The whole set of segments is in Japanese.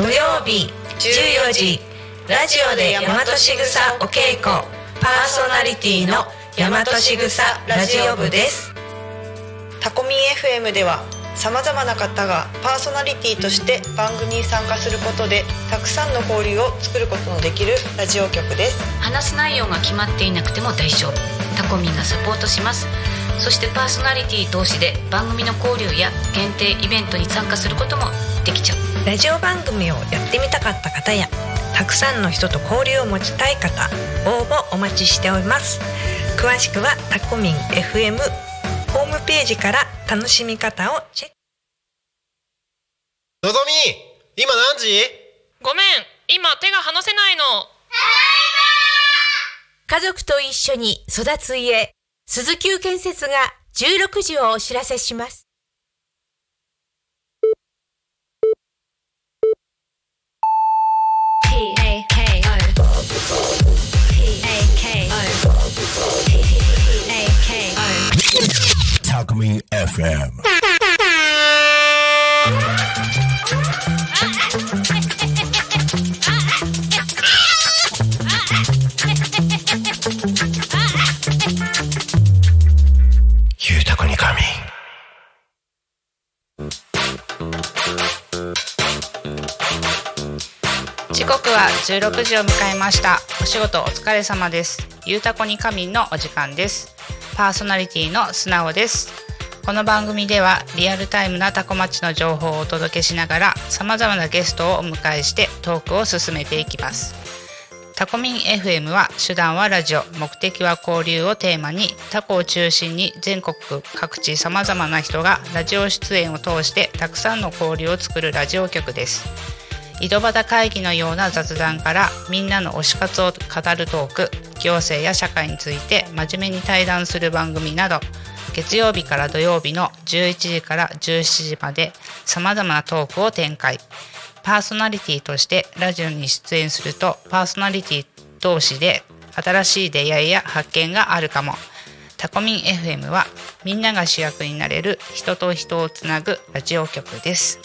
土曜日14時ラジオで大和しぐさお稽古パーソナリティの大和しぐさラジオ部です。タコミン FM ではさまざまな方がパーソナリティとして番組に参加することでたくさんの交流を作ることのできるラジオ局です。話す内容が決まっていなくても大丈夫。タコミンがサポートします。そしてパーソナリティ同士で番組の交流や限定イベントに参加することもできちゃう。ラジオ番組をやってみたかった方やたくさんの人と交流を持ちたい方応募お待ちしております。詳しくはタコミン FM ホームページから楽しみ方をチェック。のぞみ今何時？ごめん今手が離せないの。家族と一緒に育つ家、鈴木建設が16時をお知らせします。P A K O P A K O P A K O Talk FM. 刻は16時を迎えました。お仕事お疲れ様です。ゆうたこに仮眠のお時間です。パーソナリティの素直です。この番組ではリアルタイムなタコ町の情報をお届けしながら様々なゲストをお迎えしてトークを進めていきます。タコミン FM は手段はラジオ目的は交流をテーマにタコを中心に全国各地様々な人がラジオ出演を通してたくさんの交流を作るラジオ局です。井戸端会議のような雑談からみんなの推し活を語るトーク行政や社会について真面目に対談する番組など月曜日から土曜日の11時から17時まで様々なトークを展開。パーソナリティとしてラジオに出演するとパーソナリティ同士で新しい出会いや発見があるかも。タコミン FM はみんなが主役になれる人と人をつなぐラジオ局です。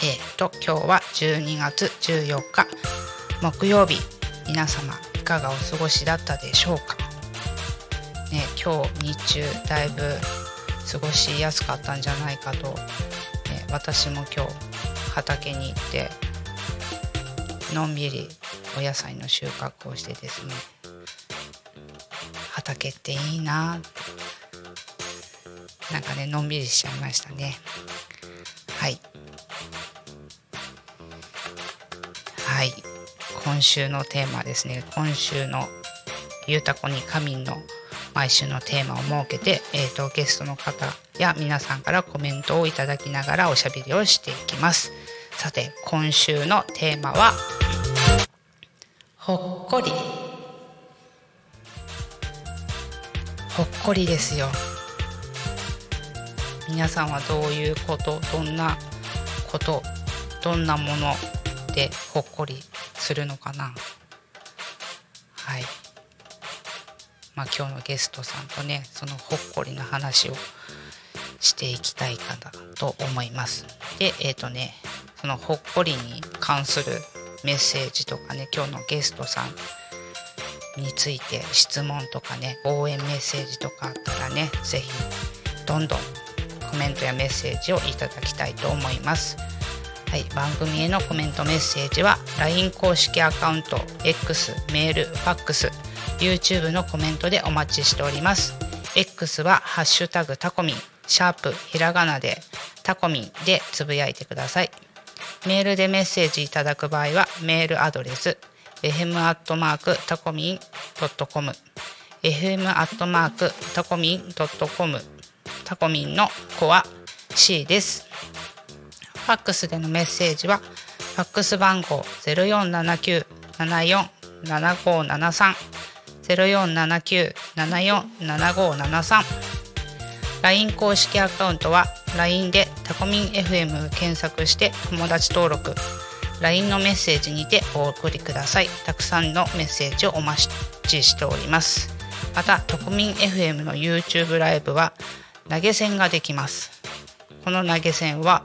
えー、と今日は12月14日木曜日皆様いかがお過ごしだったでしょうか、ね、今日日中だいぶ過ごしやすかったんじゃないかと、ね、私も今日畑に行ってのんびりお野菜の収穫をしてですね畑っていいななんかねのんびりしちゃいましたね。はい。はい。今週のテーマですね。今週の「ゆうたこに仮眠」の毎週のテーマを設けて、えーと、ゲストの方や皆さんからコメントをいただきながらおしゃべりをしていきます。さて今週のテーマはほっこり。ほっこりですよ。皆さんはどういうことどんなことどんなものでほっこりするのかな。はい。まあ今日のゲストさんとねそのほっこりの話をしていきたいかなと思います。でえっ、ー、とねそのほっこりに関するメッセージとかね今日のゲストさんについて質問とかね応援メッセージとかあったらね是非どんどんメントやメッセージをいただきたいと思います。はい、番組へのコメントメッセージは LINE 公式アカウント X メールファックス YouTube のコメントでお待ちしております。X はハッシュタグタコミン。シャープひらがなでタコミンでつぶやいてください。メールでメッセージいただく場合はメールアドレス fm アットマークタコミンドットコム。fm アットマークタコミンドットコム。タコミンの子は C です。ファックスでのメッセージはファックス番号0479747573 0479747573 LINE 公式アカウントは LINE でタコミン FM 検索して友達登録。LINE のメッセージにてお送りください。たくさんのメッセージをお待ちしております。またタコミン FM の YouTube ライブは投げ銭ができます。この投げ銭は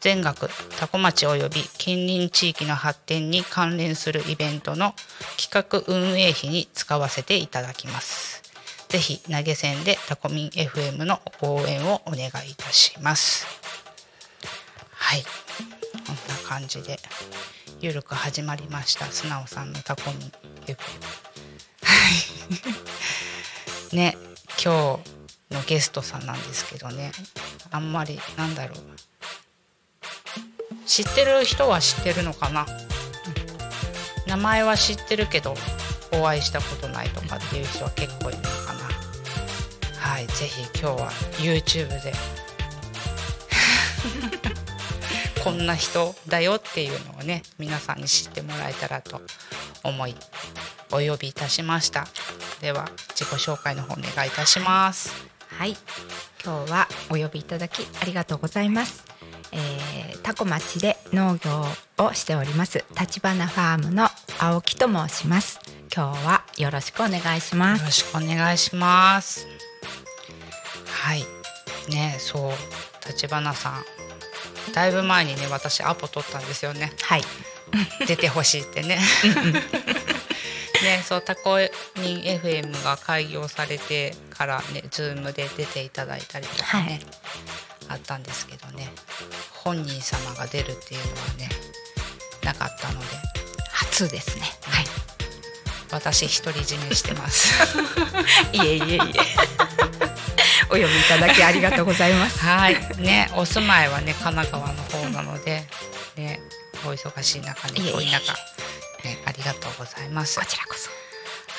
全額多古町及び近隣地域の発展に関連するイベントの企画運営費に使わせていただきます。ぜひ投げ銭でタコミン FM の応援をお願いいたします。はい。こんな感じでゆるく始まりました。素直さんのタコミン FM はい。ね今日のゲストさんなんですけどね。あんまりなんだろう。知ってる人は知ってるのかな、名前は知ってるけどお会いしたことないとかっていう人は結構いるのかな。はいぜひ今日は YouTube で。こんな人だよっていうのをね皆さんに知ってもらえたらと思いお呼びいたしました。では自己紹介の方お願いいたします。はい。今日はお呼びいただきありがとうございます、えー、タコ町で農業をしております立花ファームの青木と申します。今日はよろしくお願いします。よろしくお願いします。はい。ねそう。立花さん。だいぶ前にね私アポ取ったんですよね。はい。出てほしいってねねそうタコミン FM が開業されてからね Zoom で出ていただいたりとかね、あったんですけどね本人様が出るっていうのはねなかったので初ですね。はい。私独り占めしてます。いえいえいえ。お呼びいただきありがとうございます。はい。ねお住まいはね神奈川の方なのでねお忙しい中ねいえいねありがとうございます。こちらこそ。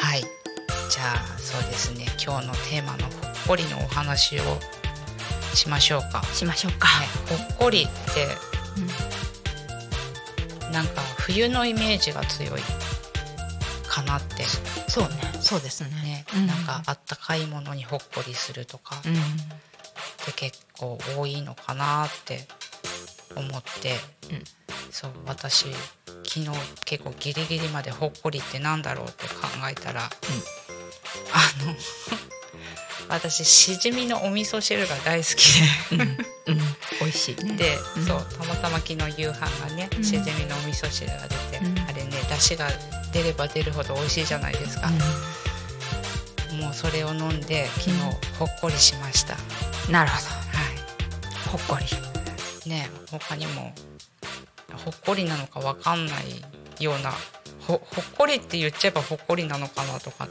はい。じゃあそうですね。今日のテーマのほっこりのお話をしましょうか、ね、しましょうか、ほっこりって、なんか冬のイメージが強いかなって。そうね。そうですね。ね、うん。なんかあったかいものにほっこりするとか。うん。って結構多いのかなって思って、うん。そう私昨日結構ギリギリまでほっこりってなんだろうって考えたら、あの 私しじみのお味噌汁が大好きうん。うん。美味しいね。で、で、うん。そうたまたま昨日夕飯がね、うん。しじみのお味噌汁が出て、うん。あれね出汁が出れば出るほど美味しいじゃないですか、もうそれを飲んで昨日うん。ほっこりしました、はうんなるほい。どほっこり。ね他にもほっこりなのかわかんないようなほほっこりって言っちゃえばほっこりなのかなとか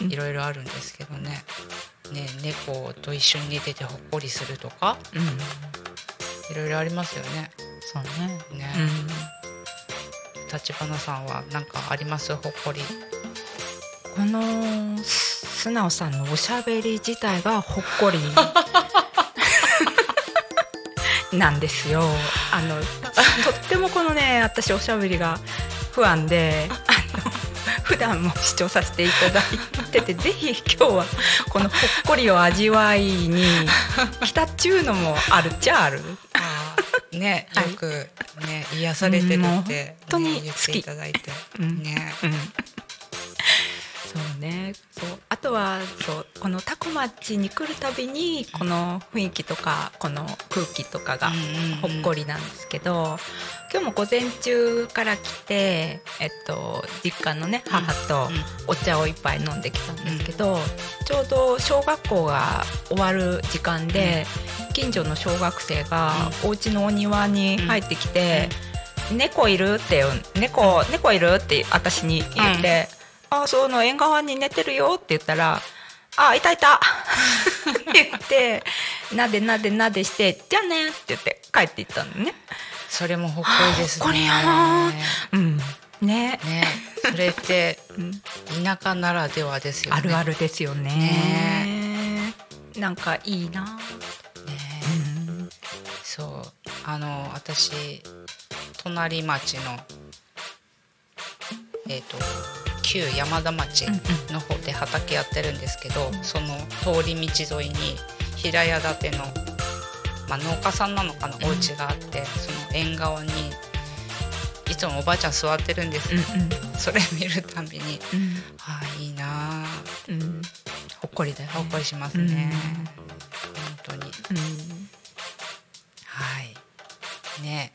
うん。いろいろあるんですけどね。ね猫と一緒に寝ててほっこりするとかうん。いろいろありますよね。そうね。ね。うん。立花さんは何かあります？ほっこり。この素直さんのおしゃべり自体がほっこり。なんですよ。あのとってもこのね私おしゃべりが不安であの普段も視聴させていただいてて ぜひ今日はこのほっこりを味わいに来たっちゅうのもあるっちゃある。ね はい。よくね癒されてるって、本当にね言っていただいて、うんねうんそうね。そう。あとはそう。このタコ町に来るたびにこの雰囲気とかこの空気とかがうんうんうん。ほっこりなんですけど、今日も午前中から来て、えっと、実家のね母とうん。お茶を一杯飲んできたんですけど、ちょうど小学校が終わる時間で、近所の小学生がお家のお庭に入ってきて「猫いる?」って猫猫いる?」って私に言って「あその縁側に寝てるよ」って言ったら「あいたいた」って言ってなでなでなでして「じゃあね」って言って帰っていったのね。それもほっこりですね。ほっこりやなうんねねそれってうん田舎ならではですよね。あるあるですよね。なんかいいな。ねうんそうあの私隣町のえっ、と旧山田町の方で畑やってるんですけど、その通り道沿いに平屋建ての、まあ、農家さんなのかなお家があって、その縁側にいつもおばあちゃん座ってるんです、それ見るたびにああいいなあうん。うんほっこりだよ。ね。ほっこりしますね、本当に。うん。はい。ね。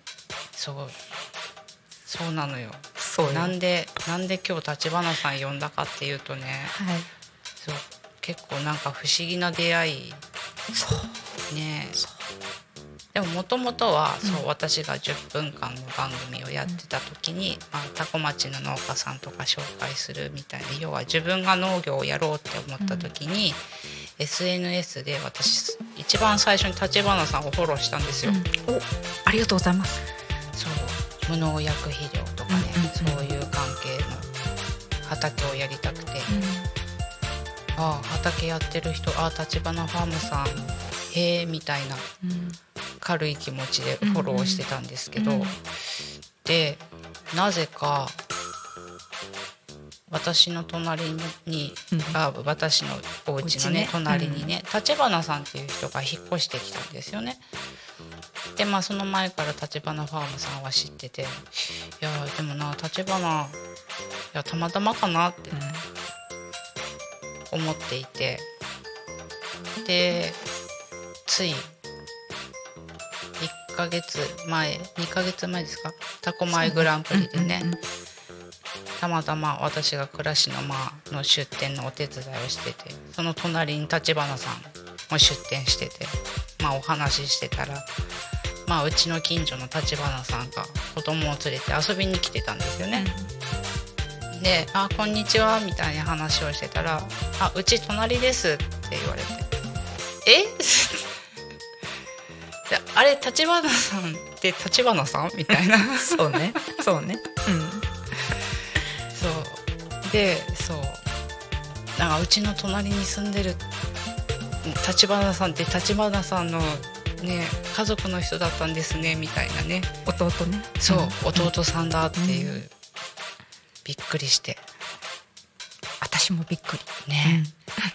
そう。そうなのよそうよなんでなんで今日立花さん呼んだかっていうとねはい。そう結構なんか不思議な出会い。そう。ね。でももともとはそう、私が10分間の番組をやってた時に、まあ、タコ町の農家さんとか紹介するみたいな要は自分が農業をやろうって思った時に、SNS で私一番最初に立花さんをフォローしたんですよ。うん。おありがとうございます。そう無農薬肥料畑をやりたくて、ああ畑やってる人ああ立花ファームさんへえみたいなうん。軽い気持ちでフォローしてたんですけど、うん。うんでなぜか私の隣に、うん。あ私のお家のねね。隣にね立花さんっていう人が引っ越してきたんですよね。でまあその前から立花ファームさんは知ってていやでもな立花いやたまたまかなって思っていて。でつい1ヶ月前2ヶ月前ですか？タコマイグランプリでね。うんうんうんたまたま私が暮らしの間の出店のお手伝いをしててその隣に立花さんも出店しててまあお話ししてたらまあうちの近所の立花さんが子供を連れて遊びに来てたんですよね。で「あこんにちは」みたいな話をしてたら「あうち隣です」って言われて「え？であれ立花さんって立花さん?」みたいな。そうね。そうね。そう。でそう。なんかうちの隣に住んでる立花さんって立花さんのね家族の人だったんですねみたいなね。弟ね。そう、ん。弟さんだっていう、びっくりして。私もびっくり。ね、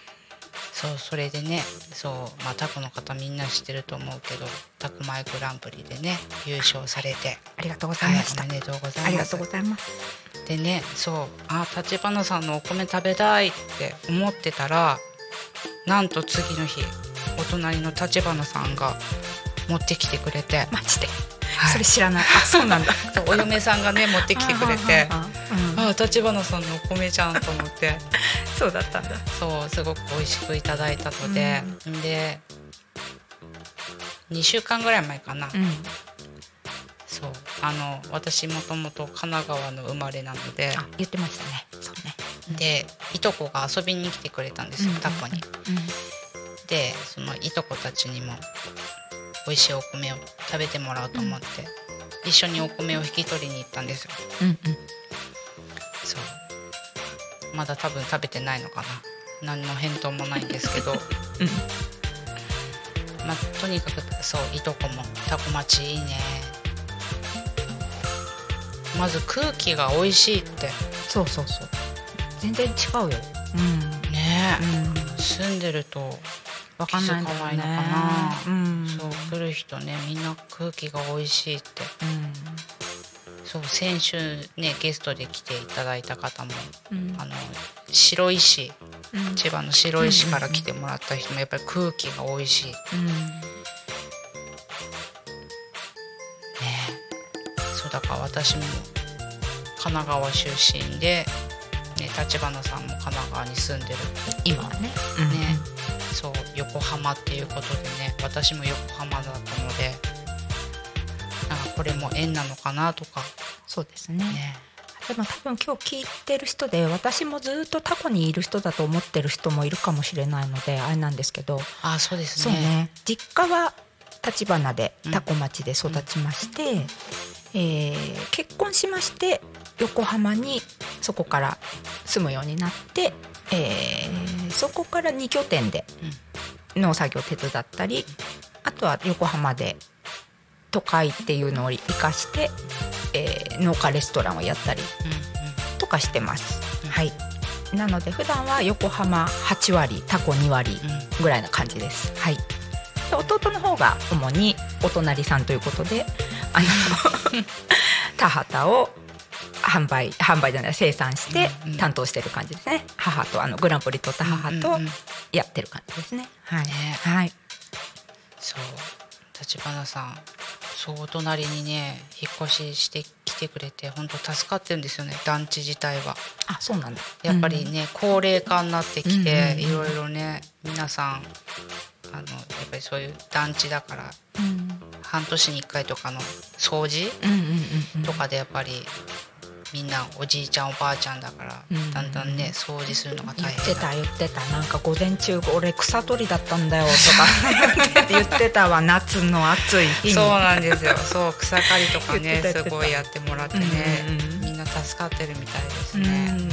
そうそれでねそうまあタコの方みんな知ってると思うけどタコマイグランプリでね優勝されて。ありがとうございました、はい、おめでとうございます。ありがとうございます。でねそうあ立花さんのお米食べたいって思ってたらなんと次の日お隣の立花さんが持ってきてくれて、マジで、はいそれ知らない。あそうなんだ。お嫁さんがね持ってきてくれて。ああ立花さんのお米じゃんと思って。そうだったんだ。そうすごく美味しくいただいたので、で2週間ぐらい前かな、うん。そうあの私もともと神奈川の生まれなので。あ言ってましたね。そうね。でいとこが遊びに来てくれたんですよ、うん。タコに。でそのいとこたちにも美味しいお米を食べてもらおうと思って、一緒にお米を引き取りに行ったんですよ。うんうん。そう。まだ多分食べてないのかな。何の返答もないんですけど、まあ、とにかくそういとこもタコ町いいね。まず空気が美味しいって。そうそうそう。全然違うよ。うん。ねえ、うん。住んでるとわかんないのかな。うん。そう来る人ねみんな空気が美味しいって。うん。そう先週ねゲストで来ていただいた方もうん。あの白石うん。千葉の白石から来てもらった人もやっぱり空気が美味しい。ね。そうだから私も神奈川出身で、ね、立花さんも神奈川に住んでる今はね。う横浜っていうことでね私も横浜だったのでなんかこれも縁なのかなとか。そうですね。ね。でも多分今日聞いてる人で私もずっとタコにいる人だと思ってる人もいるかもしれないのであれなんですけど。あそうですね。ね。実家は立花でタコ町で育ちまして、えー結婚しまして横浜にそこから住むようになって、えーそこから2拠点で農作業を手伝ったりあとは横浜で都会っていうのを生かして、えー農家レストランをやったりうんとかしてます。はいなので普段は横浜8割タコ2割うんうんぐらいな感じです。はい。で弟の方が主にお隣さんということで、あの 田畑を販売販売じゃない生産してうんうん。担当してる感じですね。母とあのグランプリ取った母とうんうんうん。やってる感じですね。はい。ね。はい。そう。立花さんそうお隣にね引っ越ししてきてくれて本当助かってるんですよね。団地自体は。あそうなんだ。やっぱりね、高齢化になってきて、うんうんうん。いろいろね皆さんあのやっぱりそういう団地だからうん。半年に1回とかの掃除うんうんうんうん。とかでやっぱりみんなおじいちゃんおばあちゃんだから、うん。だんだんね掃除するのが言っ大変だ。てた言ってた。なんか午前中俺草取りだったんだよとか 言ってたわ。夏の暑い日に。そうなんですよ。そう草刈りとかねすごいやってもらってね、うんうんみんな助かってるみたいですうんね、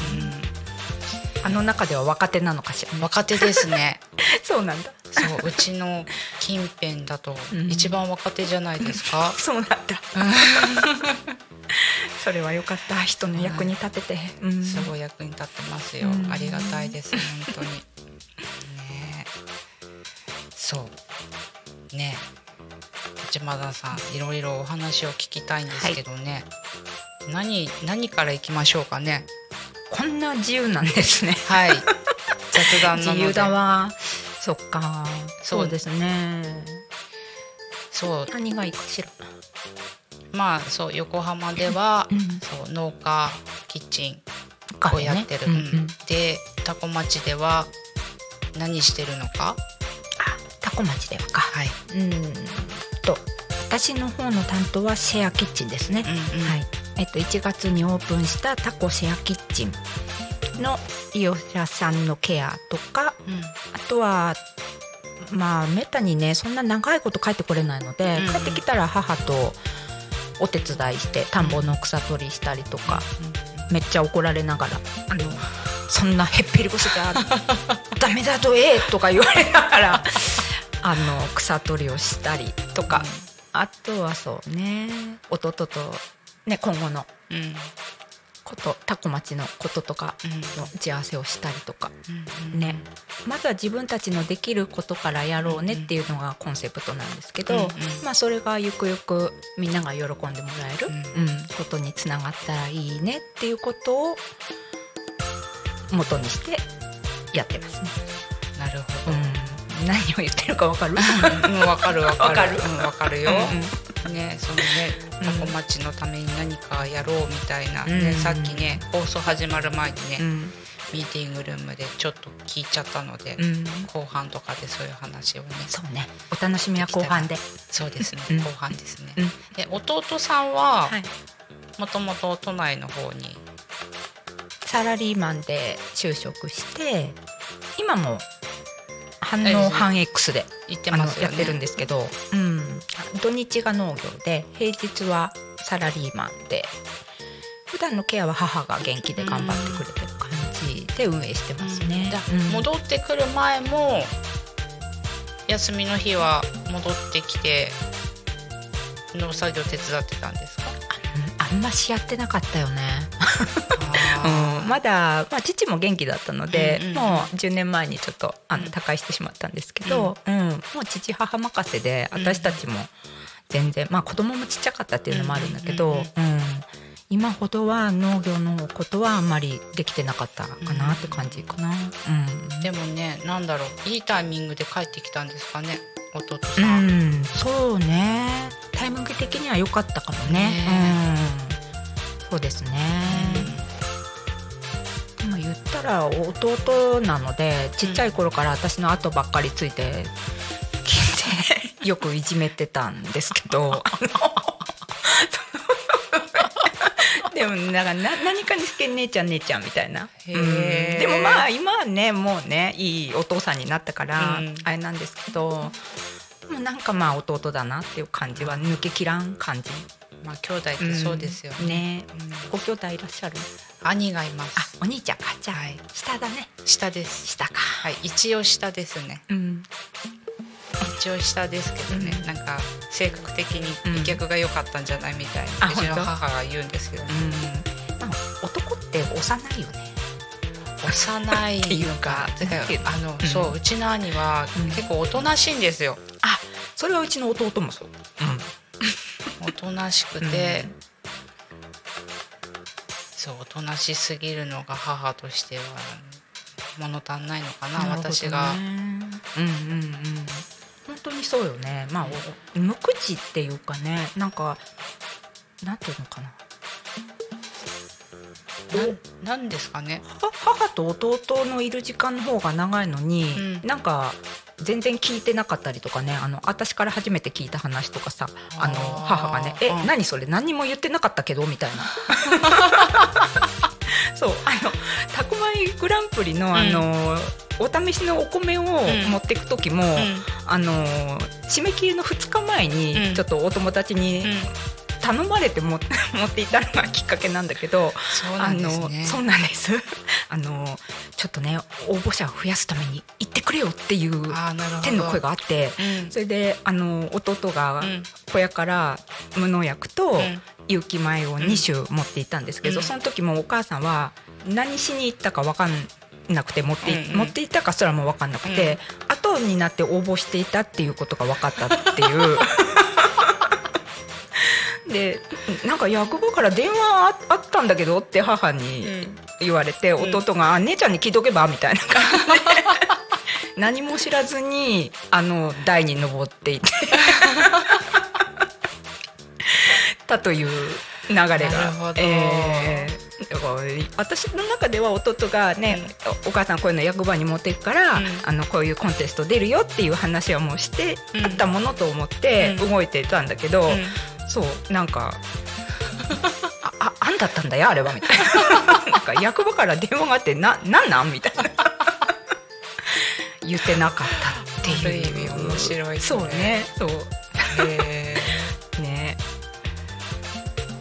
あの中では若手なのかしら？うん若手ですね。そうなんだ。そううちの近辺だとうん。一番若手じゃないですか、そうなんだ それはよかった。人の役に立てて、うん。すごい役に立ってますよ、うん。ありがたいです本当に。ね。そう。ね。内間さんいろいろお話を聞きたいんですけどね、何何からいきましょうかね。こんな自由なんですね。はい。雑談なので。自由だわ。そっか。そう。そうですね。そう。何がいいかしらまあそう横浜では、うんそう農家キッチンをやってる、で多古町では何してるのか？あタコ町ではか。はい、うん。と私の方の担当はシェアキッチンですね、うんうん。はい。えっと、1月にオープンしたタコシェアキッチンの利用者さんのケアとかうん。あとはまあめったにねそんな長いこと帰ってこれないので、うんうん。帰ってきたら母とお手伝いして田んぼの草取りしたりとか、めっちゃ怒られながら「あのそんなへっぴり腰が ダメだとええ!」とか言われながらあの草取りをしたりとか、あとはそうね弟と、ね、今後のうんことタコ町のこととかうん。の打ち合わせをしたりとか。ね、まずは自分たちのできることからやろうねっていうのがコンセプトなんですけど、まあ、それがゆくゆくみんなが喜んでもらえる、ううんことにつながったらいいねっていうことを元にしてやってますね。なるほど、うん、何を言ってるかわかる？うん、わかるわかる。わかるうん、わかるよ。うんね、そのね、タコ町のために何かやろうみたいな、ね、うんさっきね、放送始まる前にね、うんミーティングルームでちょっと聞いちゃったので、うん後半とかでそういう話をね。そうねお楽しみは後半で。そうですね、うん後半ですね。うんで、弟さんははい、もともと都内の方に。サラリーマンで就職して今も反応反 X で行ってますよね。やってるんですけど、うん、土日が農業で平日はサラリーマンで普段のケアは母が元気で頑張ってくれてる感じで運営してますね。戻ってくる前も休みの日は戻ってきて農作業手伝ってたんですか？あんましやってなかったよね、まだ、まあ、父も元気だったので、うんうんもう10年前にちょっとあのうん。他界してしまったんですけど、うん。もう父母任せでうん。私たちも全然、まあ子供もちっちゃかったっていうのもあるんだけど、うんうんうん。今ほどは農業のことはあんまりできてなかったかなって感じかな。うん。でもねなんだろう。いいタイミングで帰ってきたんですかね。弟うさん、ん、そうね。タイミング的には良かったかもね。ねうん、そうですね、でら弟なのでちっちゃい頃から私の後ばっかりついてきてよくいじめてたんですけど。でもなんかな何かにつけ姉ちゃん姉ちゃんみたいな、へうん。ーでもまあ今はねもうねいいお父さんになったから、うん。あれなんですけどでもなんかまあ弟だなっていう感じは抜けきらん感じ、まあ兄弟ってそうですよね,、ご兄弟いらっしゃる？兄がいまあすお兄ちゃんか。じゃあ、下だね。下です。下か。はい。一応下ですね。うん。一応下ですけどね、うん。なんか性格的うん。に美脚が良かったんじゃないみたいあな、うちの母が言うんですけど、ね。男って幼いよね。幼いっていうか あの、うん。そううちの兄はうん。結構おとなしいんですよ、あそれはうちの弟もそう、おとなしくて、そうおとなしすぎるのが母としては物足んないのかなね。私が。うんうんうん。本当にそうよね。まあお無口っていうかねなんかなんていうのかな。ななんですかね。は母と弟のいる時間の方が長いのに、うん。なんか全然聞いてなかったりとかねあの私から初めて聞いた話とかさあの母がね「えうん。何それ何にも言ってなかったけど」みたいな。そうあのタコマイグランプリのあの、お試しのお米を持っていく時も、あの締め切りの2日前うん。にちょっとお友達に頼まれても持っていたのがきっかけなんだけど、そうなんですね。あのそうなんです。あのちょっとね応募者を増やすために行ってくれよっていう天の声があって、うん。それであの弟がうん。小屋から無農薬とん。有機米を2種持って行ったんですけど、うん。その時もお母さんは何しに行ったか分かんなくて持ってい、うんうん。持って行ったかすらも分かんなくて、後になって応募していたっていうことが分かったっていう。でなんか役場から電話ああったんだけどって母に言われて、弟が「あ姉ちゃんに聞いとけば」みたいな感じで。何も知らずにあの台に登っていて。たという流れが。なるほど。えー私の中では弟がね、お母さんこういうの役場に持っていくから、うん。あのこういうコンテスト出るよっていう話はもうしてうん。あったものと思ってうん。動いてたんだけど、うん。そうなんかあああんだったんだよあれはみたいな。なんか役場から電話があってななんなん？みたいな。言ってなかったっていう。意味面白いそうねそう。へ ね。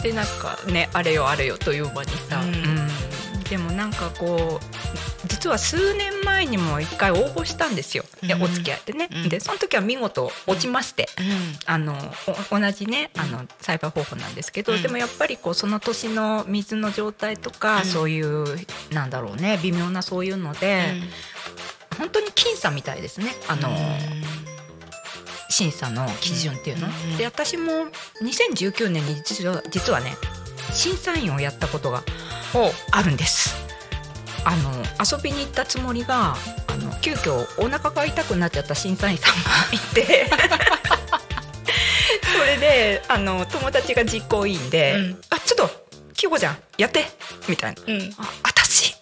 でなんかねあれよあれよという間にでもなんかこう実は数年前にも一回応募したんですよ、でうん。お付き合いでね、うん。でその時は見事落ちまして、ーうん。あのお同じねあの栽培方法なんですけど、うん。でもやっぱりこうその年の水の状態とか、うん。そういうなんだろうね微妙なそういうので、本当に僅差みたいですね。あの、審査の基準っていうの。うん。で私も2019年に実は実はね審査員をやったことがあるんです。あの遊びに行ったつもりがあの急遽お腹が痛くなっちゃった審査員さんがいて。それであの友達が実行委員で「うん。あちょっとキヨコちゃんやって」みたいな。うん。あ私。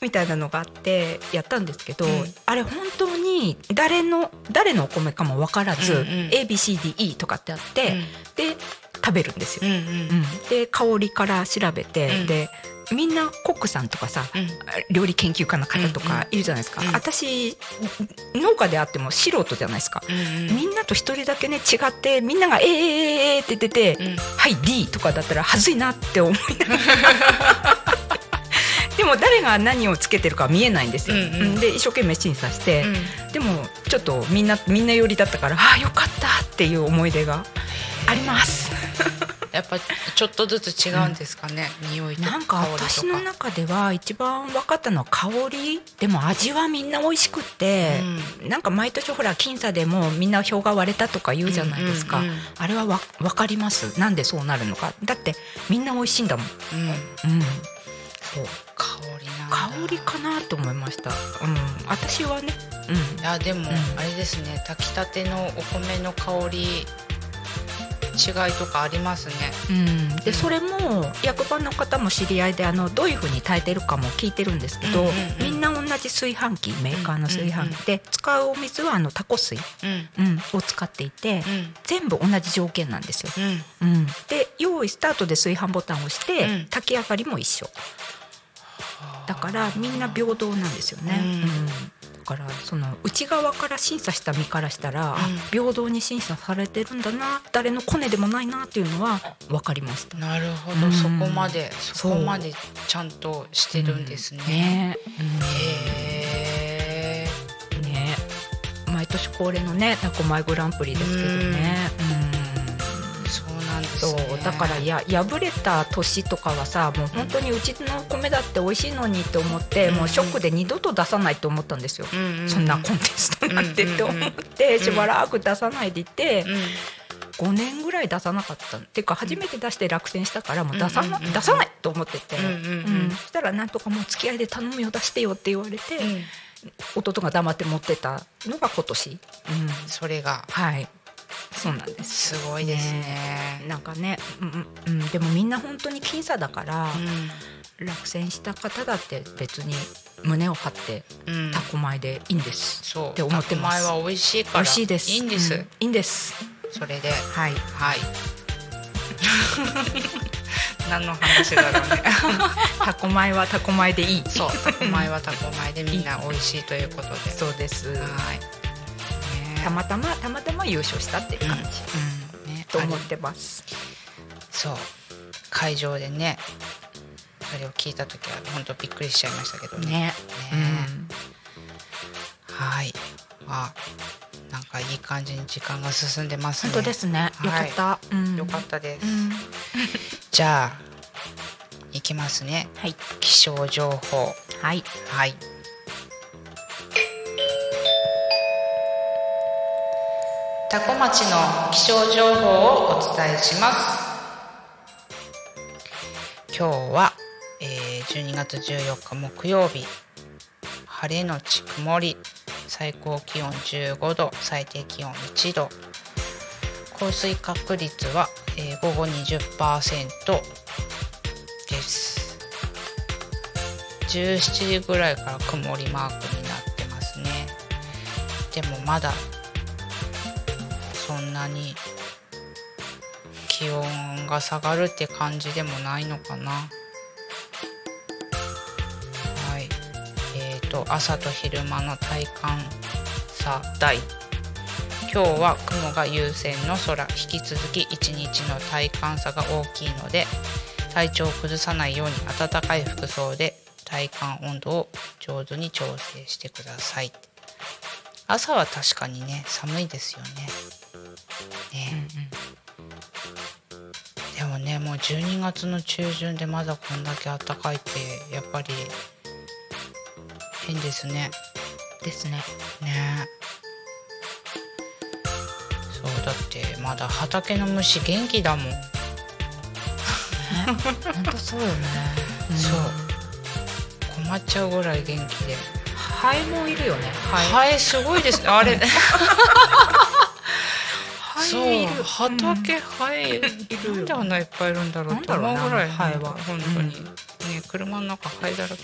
みたいなのがあってやったんですけど、うん。あれ本当に誰の誰のお米かも分からず、うんうん。ABCDE とかってあって、で食べるんですよ。うんうん。うん。で香りから調べて、うん。でみんなコックさんとかさ、うん。料理研究家の方とうんうん。かいるじゃないですか、うん。私農家であっても素人じゃないですか、うんみんなと一人だけね違ってみんなが「えー、えー、えー、って言ってて「うん。はい D」とかだったらはずいなって思いながら。でも誰が何をつけてるかは見えないんですよ、うんうん。で一生懸命審査して、うん。でもちょっとみんなみんな寄りだったからああよかったっていう思い出があります。やっぱちょっとずつ違うんですかね、匂いとかなんか私の中では一番分かったのは香りでも味はみんな美味しくって、なんか毎年ほら僅差でもみんな票が割れたとか言うじゃないですか、うんうんうん。あれはわ分かります？なんでそうなるのか？だってみんな美味しいんだもん、うんうんうん、そう香り香りかなと思いました、うん、私はね、いやでも、ん。あれですね。炊きたてのお米の香り違いとかありますね。うん。うん、でそれも役場の方も知り合いであのどういうふうに炊いてるかも聞いてるんですけど、うんうんうんみんな同じ炊飯器メーカーの炊飯器で使うお水はあのタコ水、うん。うん、を使っていて、うん。全部同じ条件なんですよ。うん。うん、で用意スタートで炊飯ボタンを押して、うん。炊き上がりも一緒。だからみんな平等なんですよね。うんからその内側から審査した身からしたら、平等に審査されてるんだな誰のコネでもないなっていうのは分かりました。なるほど、うん。そこまでそこまでちゃんとしてるんですね。ね。へうん。ね。毎年恒例のねタコマイグランプリですけどね。そう。だからや敗れた年とかはさもう本当にうちの米だって美味しいのにって思って、うんもうショックで二度と出さないと思ったんですよ、うんうんうん、そんなコンテストなんてって思って、うん しばらく出さないでいて、うん。5年ぐらい出さなかったっていうか初めて出して落選したからもう出さな、出さないと思ってて、うんそしたらなんとかもう付き合いで頼むよ出してよって言われて、弟が黙って持ってたのが今年、うん、それが。はいそうなんです。すごいですね。なんかね、うんうん、でもみんな本当に僅差だから、うん。落選した方だって別に胸を張ってうん。タコ米でいいんです、そう。って思ってます。タコ米は美味しいから。美味しいです。いいんです、うん。いいんです。それで。はい。はい。何の話だろうね。タコ米はタコ米でいい。そう。タコ米はタコ米でみんな美味しいということで。そうです。はい、ねたまたまたまたま優勝したっていう感じ、うん。ね。と思ってます。そう。会場でねそれを聞いた時は本当びっくりしちゃいましたけどね。ね。ね。うんはい。あなんかいい感じに時間が進んでますね。本当ですね。よかった、うん。よかったです、うん。じゃあいきますね。はい。気象情報。はい。はい多古町の気象情報をお伝えします。今日は、えー12月14日木曜日。晴れのち曇り。最高気温15度。最低気温1度。降水確率は、えー午後20%です。17時ぐらいから曇りマークになってますね。でもまだなに気温が下がるって感じでもないのかな。はい。えー、と朝と昼間の体感差大。今日は雲が優先の空。引き続き一日の体感差が大きいので体調を崩さないように暖かい服装で体感温度を上手に調整してください。朝は確かにね寒いですよね。ね、でもねもう12月の中旬でまだこんだけ暖かいってやっぱり変ですね。ですね。ねそうだってまだ畑の虫元気だもん、本当そうよね。そう。困っちゃうぐらい元気でハエもいるよね。ハエ。すごいですね。あれ。ハそう。畑ハエいるなんであんないっぱいいるんだろう。って思うぐらい。ハエは。本当に、ね車の中ハエだらけ。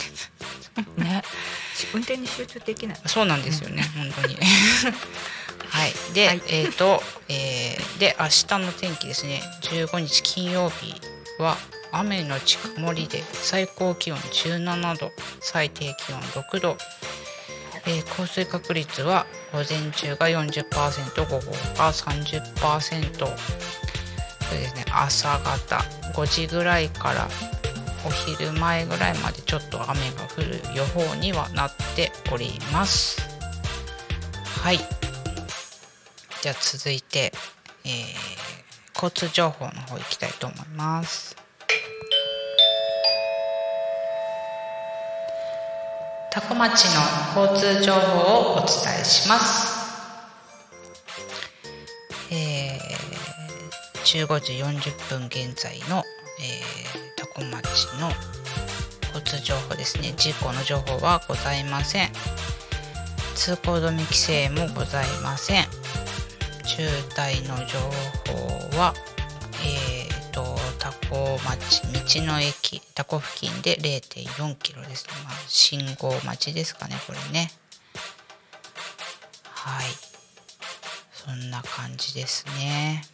うんね。運転に集中できない。そうなんですよね、本当に。はい。で、はい。えっ、と、えーで明日の天気ですね。15日金曜日は雨のち曇りで最高気温17度最低気温6度、えー降水確率は午前中が40%午後が30%それですね。朝方5時ぐらいからお昼前ぐらいまでちょっと雨が降る予報にはなっております。はい。じゃあ続いて、えー交通情報の方行きたいと思います。多古町の交通情報をお伝えします。えー15時40分現在の、えー、多古町の交通情報ですね。事故の情報はございません。通行止め規制もございません。渋滞の情報は、と多古町道の駅多古付近で0.4キロです。ね、まあ、信号待ちですかねこれね。はい。そんな感じですね。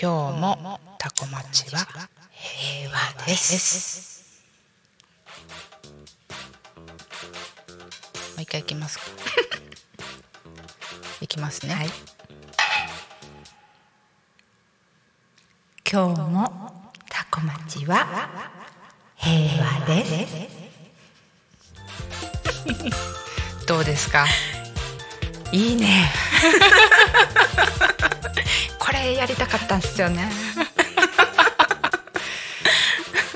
今日もタコ町は平和です。もう一回いきますか。いきますね、今日もタコ町は平和です。どうですか？いいね。これやりたかったんですよね。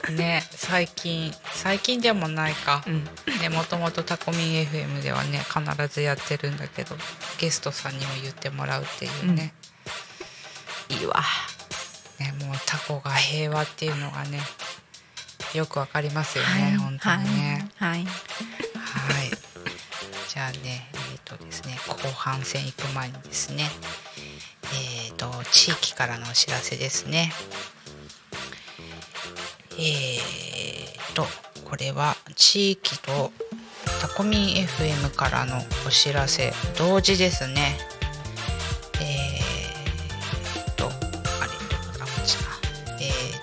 ね最近最近でもないか、うん。ねもともとタコミン FM ではね必ずやってるんだけどゲストさんにも言ってもらうっていうね,、いいわねもうタコが平和っていうのがねよくわかりますよね、本当にね。はい。はい。はい。じゃあね、えっ、とですね、後半戦行く前にですね、えっ、と地域からのお知らせですね。えっ、とこれは地域とタコミン FM からのお知らせ同時ですね。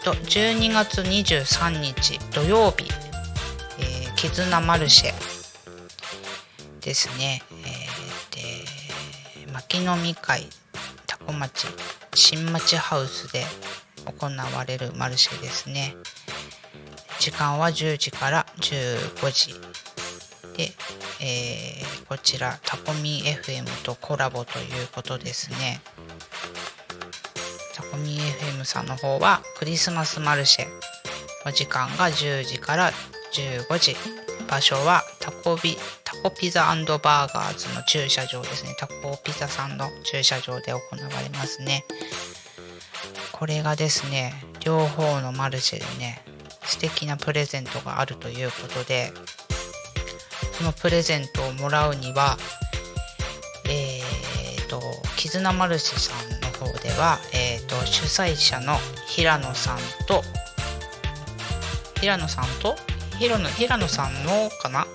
と12月23日土曜日、えー、絆マルシェですね。えー、で牧野み会タコ町新町ハウスで行われるマルシェですね。時間は10時から15時で、えーこちらタコミン FM とコラボということですね。コミ FM さんの方はクリスマスマルシェお時間が10時から15時。場所はタコビタコピザバーガーズの駐車場ですね。タコピザさんの駐車場で行われますね。これがですね両方のマルシェでね素敵なプレゼントがあるということでそのプレゼントをもらうにはえー、と絆マルシェさんの方では、えー、と主催者の平野さんと平野さんと？平野平野さんのかな？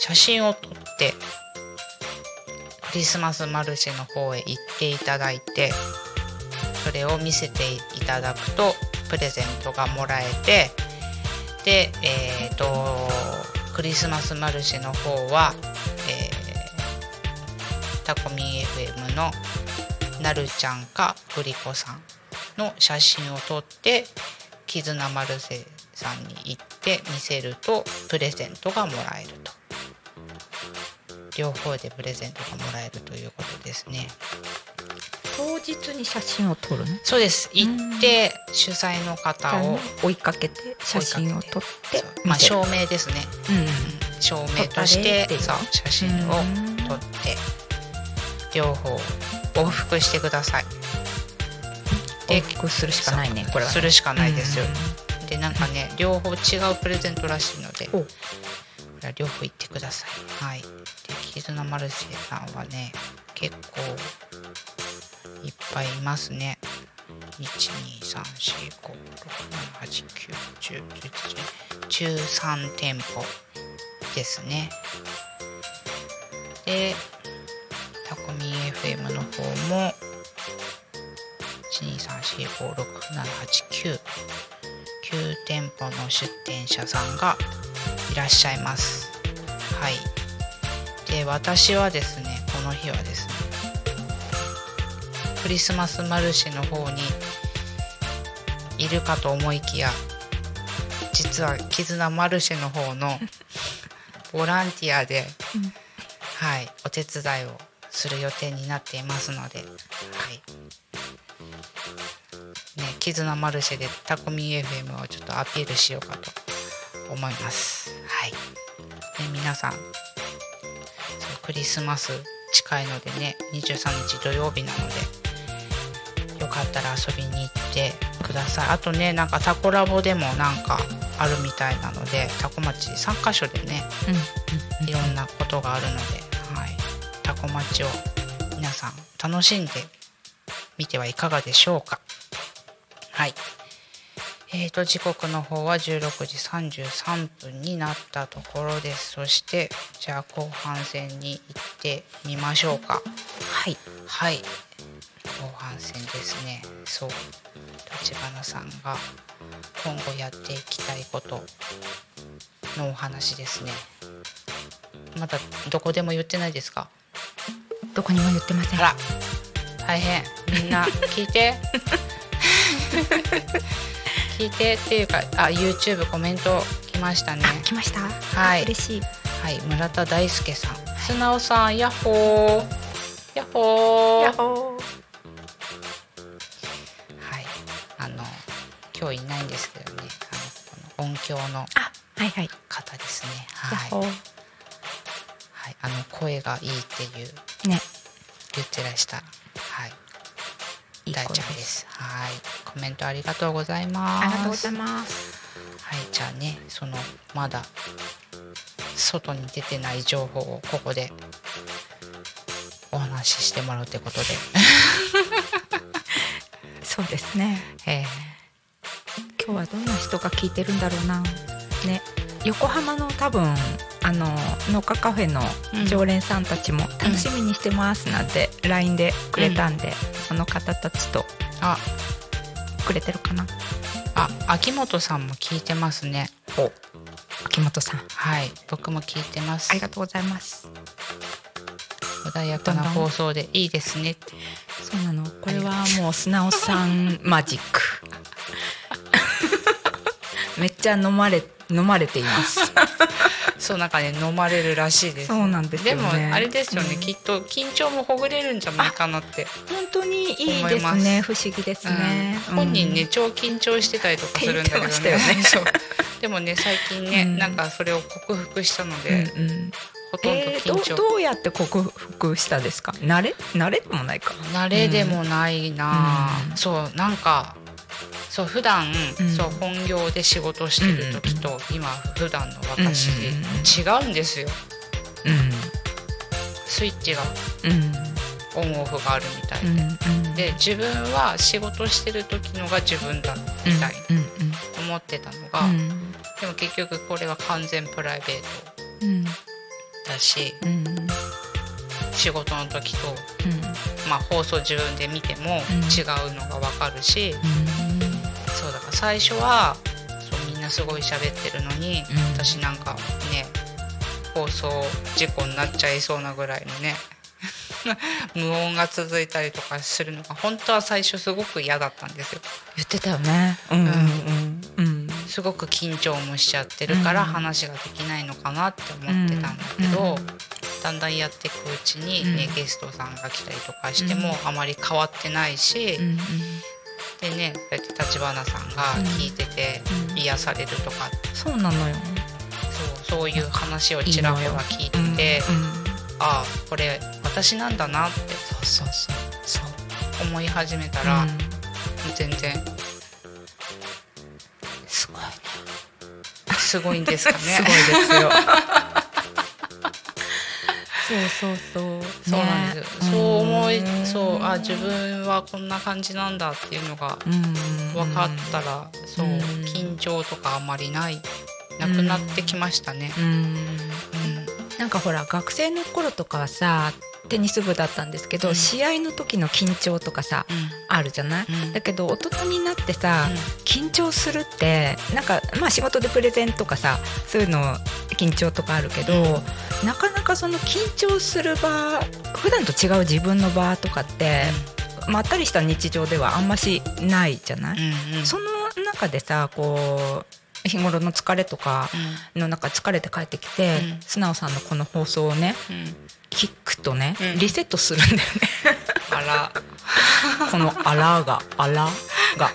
写真を撮ってクリスマスマルシェの方へ行っていただいてそれを見せていただくとプレゼントがもらえてでえっ、とクリスマスマルシェの方は、えータコミン FM のなるちゃんかグリコさんの写真を撮って絆マルシェさんに行って見せるとプレゼントがもらえると。両方でプレゼントがもらえるということですね。当日に写真を撮るの？そうです。行って主催の方を追いかけて写真を撮ってまあ証明ですね。うん。証明としてそう写真を撮って両方往復してください。往復するしかないねこれはね。するしかないですよ、でなんかね両方違うプレゼントらしいのでおこれは両方行ってください。はい。で絆マルシェさんはね結構いっぱいいますね。123456789101113店舗ですね。でタコミン FM の方も123456789 9店舗の出店者さんがいらっしゃいます。はい。で私はですねこの日はですねクリスマスマルシェの方にいるかと思いきや実は絆マルシェの方のボランティアで、はいお手伝いをする予定になっていますのではいね、絆マルシェでタコミン FM をちょっとアピールしようかと思います。はい。ね、皆さん、クリスマス近いのでね、23日土曜日なので、よかったら遊びに行ってください。あとね、なんかタコラボでもなんかあるみたいなので、タコ町3カ所でね、いろんなことがあるので、はい、タコ町を皆さん楽しんでみてはいかがでしょうか。はい。えーと、時刻の方は16時33分になったところです。そして、じゃあ後半戦に行ってみましょうか。はい。はい。後半戦ですね。そう。立花さんが今後やっていきたいことのお話ですね。まだどこでも言ってないですかどこにも言ってません。あら。大変。みんな 聞いて。聞いてっていうかあ YouTube コメント来ましたね。あ来ました？はい。嬉しい。はい村田大輔さん。素直さんヤッホー。ヤッホー。やっほー。はい。あの今日いないんですけどね。あのこの音響のあはいはい。方ですね。やっほーはい、はい、あの声がいいっていうね。言ってらした。はい。いい大ちゃんです。す。はい、コメントありがとうございます。ありがとうございます。はい、じゃあね、そのまだ外に出てない情報をここでお話ししてもらうってことで、そうですね。え。今日はどんな人が聞いてるんだろうな。ね。横浜の多分あの農家カフェの常連さんたちも楽しみにしてますなんて LINE でくれたんで、その方たちとーあ、くれてるかな？あ、秋元さんも聞いてますね。秋元さん。はい、僕も聞いてます。あり。がとうございます。穏やかな放送でいいですね。そうなの。これはもう素直さんマジック。めっちゃ飲まれ飲まれていますそうなんかね飲まれるらしいです。そうなんですよね。でもあれですよね、うん。きっと緊張もほぐれるんじゃないかなって。本当にいいですね。不思議ですね、うん。本人ね、超緊張してたりとかするんだけどね。でもね最近ね、うん。なんかそれを克服したのうんで、うんうん。ほとんどえー緊張、どどうやって克服したですか？慣れ？慣れでもないか。慣れでもないな。あ、うん。そうなんかそう普段、うん。そう本業で仕事してる時と、今普段の私、うん違うんですよ。うん。スイッチがうん。オンオフがあるみたいで、うんうん。で自分は仕事してる時のが自分だみたいうんに思ってたのが、うん。でも結局これは完全プライベーうん。トだしうん。仕事の時と、うん。まあ、放送自分で見てもうん。違うのが分かるし、から最初はそうみんなすごい喋ってるのに、うん。私なんかね放送事故になっちゃいそうなぐらいのね 無音が続いたりとかするのが本当は最初すごく嫌だったんですよ。言ってたよね。うんうん。うんうん。すごく緊張もしちゃってるからうん。話ができないのかなって思ってたんだけど、うん。だんだんやっていくうちに、ねうん。ゲストさんが来たりとかしてもあまり変わってないし、うんでねこうやって立花さんが聞いててうん。癒されるとか、そうなのよ。そうそういう話をちらほら聞いててああこれ私なんだなって。そうそうそう。そう。思い始めたら、うん。全然。すごい。ねすごいんですかね。すごいですよそうそうそう。そうなんです。よ、そう思いんそう。あ自分はこんな感じなんだっていうのがうん分かったら、そううん。緊張とかあんまりない。なくなってきましたね。うんうんなんかほら学生の頃とかはさテニス部だったんですけど、うん。試合の時の緊張とかさあるじゃない、うん。だけど大人になってさ、緊張するってなんかまあ仕事でプレゼンとかさそういうの緊張とかあるけど、なかなかその緊張する場普段と違う自分の場とかって、まったりした日常ではあんましないじゃない、うんうん。その中でさこう日頃の疲れとかの中疲れて帰ってきて、うん。素直さんのこの放送をねうん。うん聞くとね、うん。リセットするんだよね。あら。この「あら」が「あら」が。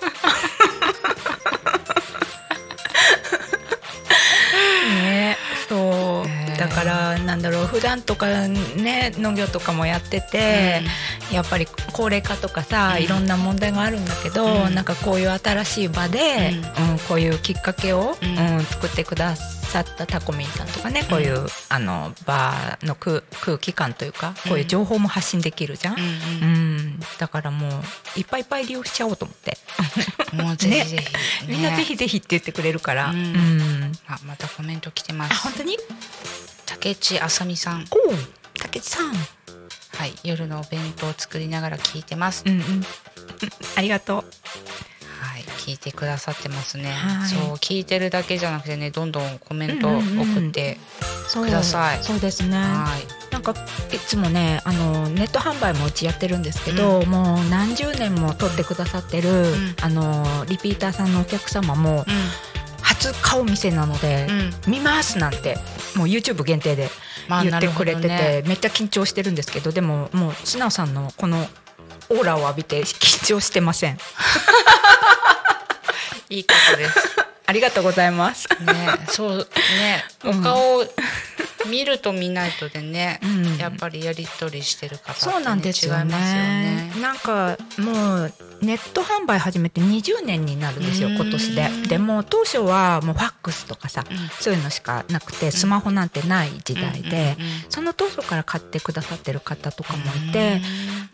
ねそう。へーだからなんだろう普段とかね農業とかもやってて、やっぱり高齢化とかさ、うん。いろんな問題があるんだけど、うん。なんかこういう新しい場で、うん。こういうきっかけを、うん。うん作ってくださったタコミンさんとかねこういう、あの場の空空気感というかこういう情報も発信できるじゃん。うんうん。だからもういっぱいいっぱい利用しちゃおうと思って、うんもうぜひぜひ、みんなぜひぜひって言ってくれるから、うん。うん。あまたコメント来てまあす本当に？竹内あさみさん。竹内さんはい夜のお弁当を作りながら聞いてます、うんうん。ありがとう。はい聞いてくださってますね、はい。そう聞いてるだけじゃなくてねどんどんコメント送って、そう。ください。そうですね。はい。なんかいつもねあのネット販売もうちやってるんですけど、もう何十年も撮ってくださってる、ん。あのリピーターさんのお客様も初買う店なので、うん。うん見ますなんてもう YouTube 限定で。まあ言ってくれてて、なるほどね。めっちゃ緊張してるんですけどでももう素直さんのこのオーラを浴びて緊張してません。いいことです。ありがとうございます。ねそうねおうん。顔、見ると見ないとでね、うん。やっぱりやり取りしてる方ね、そうなんですよ違いますよねね。なんかもうネット販売始めて20年になるんですようん。今年で。でも当初はもうファックスとかさ、うん。そういうのしかなくてスマホなんてない時代で、その当初から買ってくださってる方とかもいて、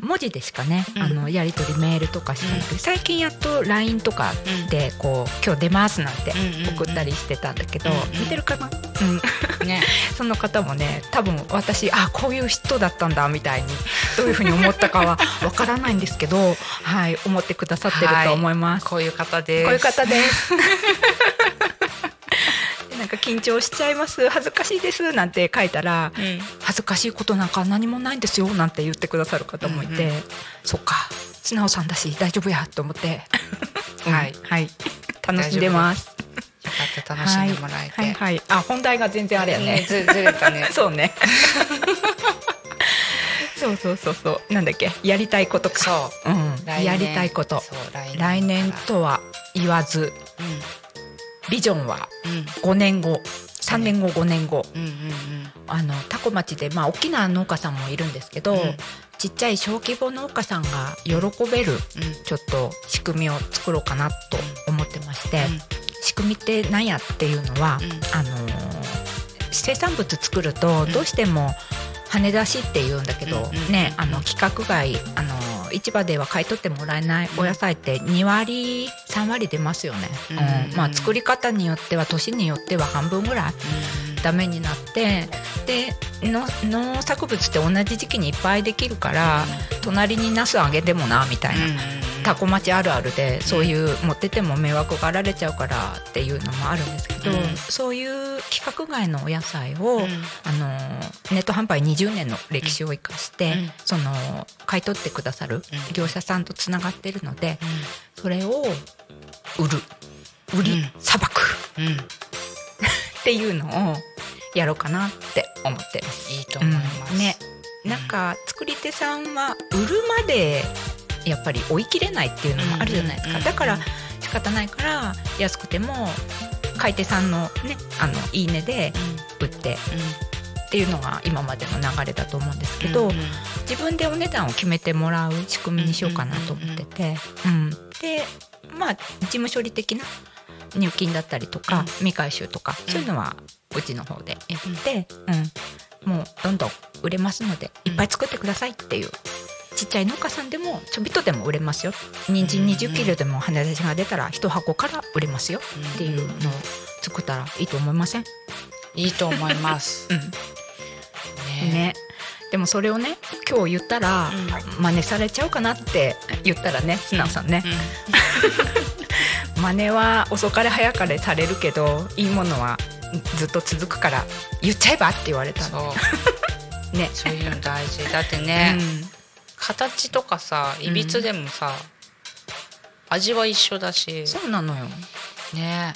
文字でしかね、あのやり取りメールとかしかなくて、最近やっと LINE とかでこう「今日出ます」なんて送ったりしてたんだけど、見てるかな、うん、ね、その方もね多分私あこういう人だったんだみたいにどういうふうに思ったかはわからないんですけど、はい、思ってくださってると思います。こういう方です。こういう方です。で なんか緊張しちゃいます。恥ずかしいです。なんて書いたら、うん。恥ずかしいことなんか何もないんですよ。なんて言ってくださる方もいて、うんうそっか。素直さんだし大丈夫やと思って、はい。うん。はい。楽しんでます。よかった。楽しんでもらえて。はい。はい。はい、あ本題が全然あれやね。ね。ずずれたね。そうねそうそうそうそう。なんだっけ？やりたいことか。そう。うん、やりたいこと。来年とは言わずビジョンはうん。うん5年後。3年後5年後。うんうんうん。あのタコ町で、まあ、大きな農家さんもいるんですけど、うん。ちっちゃい小規模農家さんが喜べるうん。ちょっと仕組みを作ろうかなと思ってまして、仕組みって何やっていうのは、うん。あのー生産物作るとどうしても羽出しっていうんだけど、ねあの規格外あのー市場では買い取ってもらえないお野菜って2割3割出ますよね、うんうんまあ、作り方によっては年によっては半分ぐらいダメになってでの農作物って同じ時期にいっぱいできるから隣にナスあげてもなみたいな。タコ町あるあるでそういう持ってても迷惑がられちゃうからっていうのもあるんですけど、うん。そういう規格外のお野菜を、うん。あのネット販売20年の歴史を生かして、うん。その買い取ってくださるうん。業者さんとつながってるので、それを売る。売りうん。さばく。っていうのをやろうかなって思ってます。いいと思います。うん。ね。なんか作り手さんは売るまでやっぱり追い切れないっていうのもあるじゃないですか、うんだから仕方ないから安くても買い手さんのねあのいいねで売ってっていうのが今までの流れだと思うんですけど、うんうん。自分でお値段を決めてもらう仕組みにしようかなと思ってて、うん。でまあ事務処理的な入金だったりとか、未回収とか、そういうのはうちの方でやって、うん。もうどんどん売れますのでいっぱい作ってくださいっていう。ちっちゃい農家さんでもちょびっとでも売れますよ。人参20キロでも羽出しが出たら1箱から売れますよ。っていうのを作ったらいいと思いません、いいと思います。うん。ね。ね。でもそれをね今日言ったら、真似されちゃうかなって言ったらね素直さんね、真似は遅かれ早かれされるけどいいものはずっと続くから言っちゃえばって言われたの。そう。ね。そういうの大事。だってね、うん。形とかさいびつでもさ、味は一緒だし。そうなのよ。ね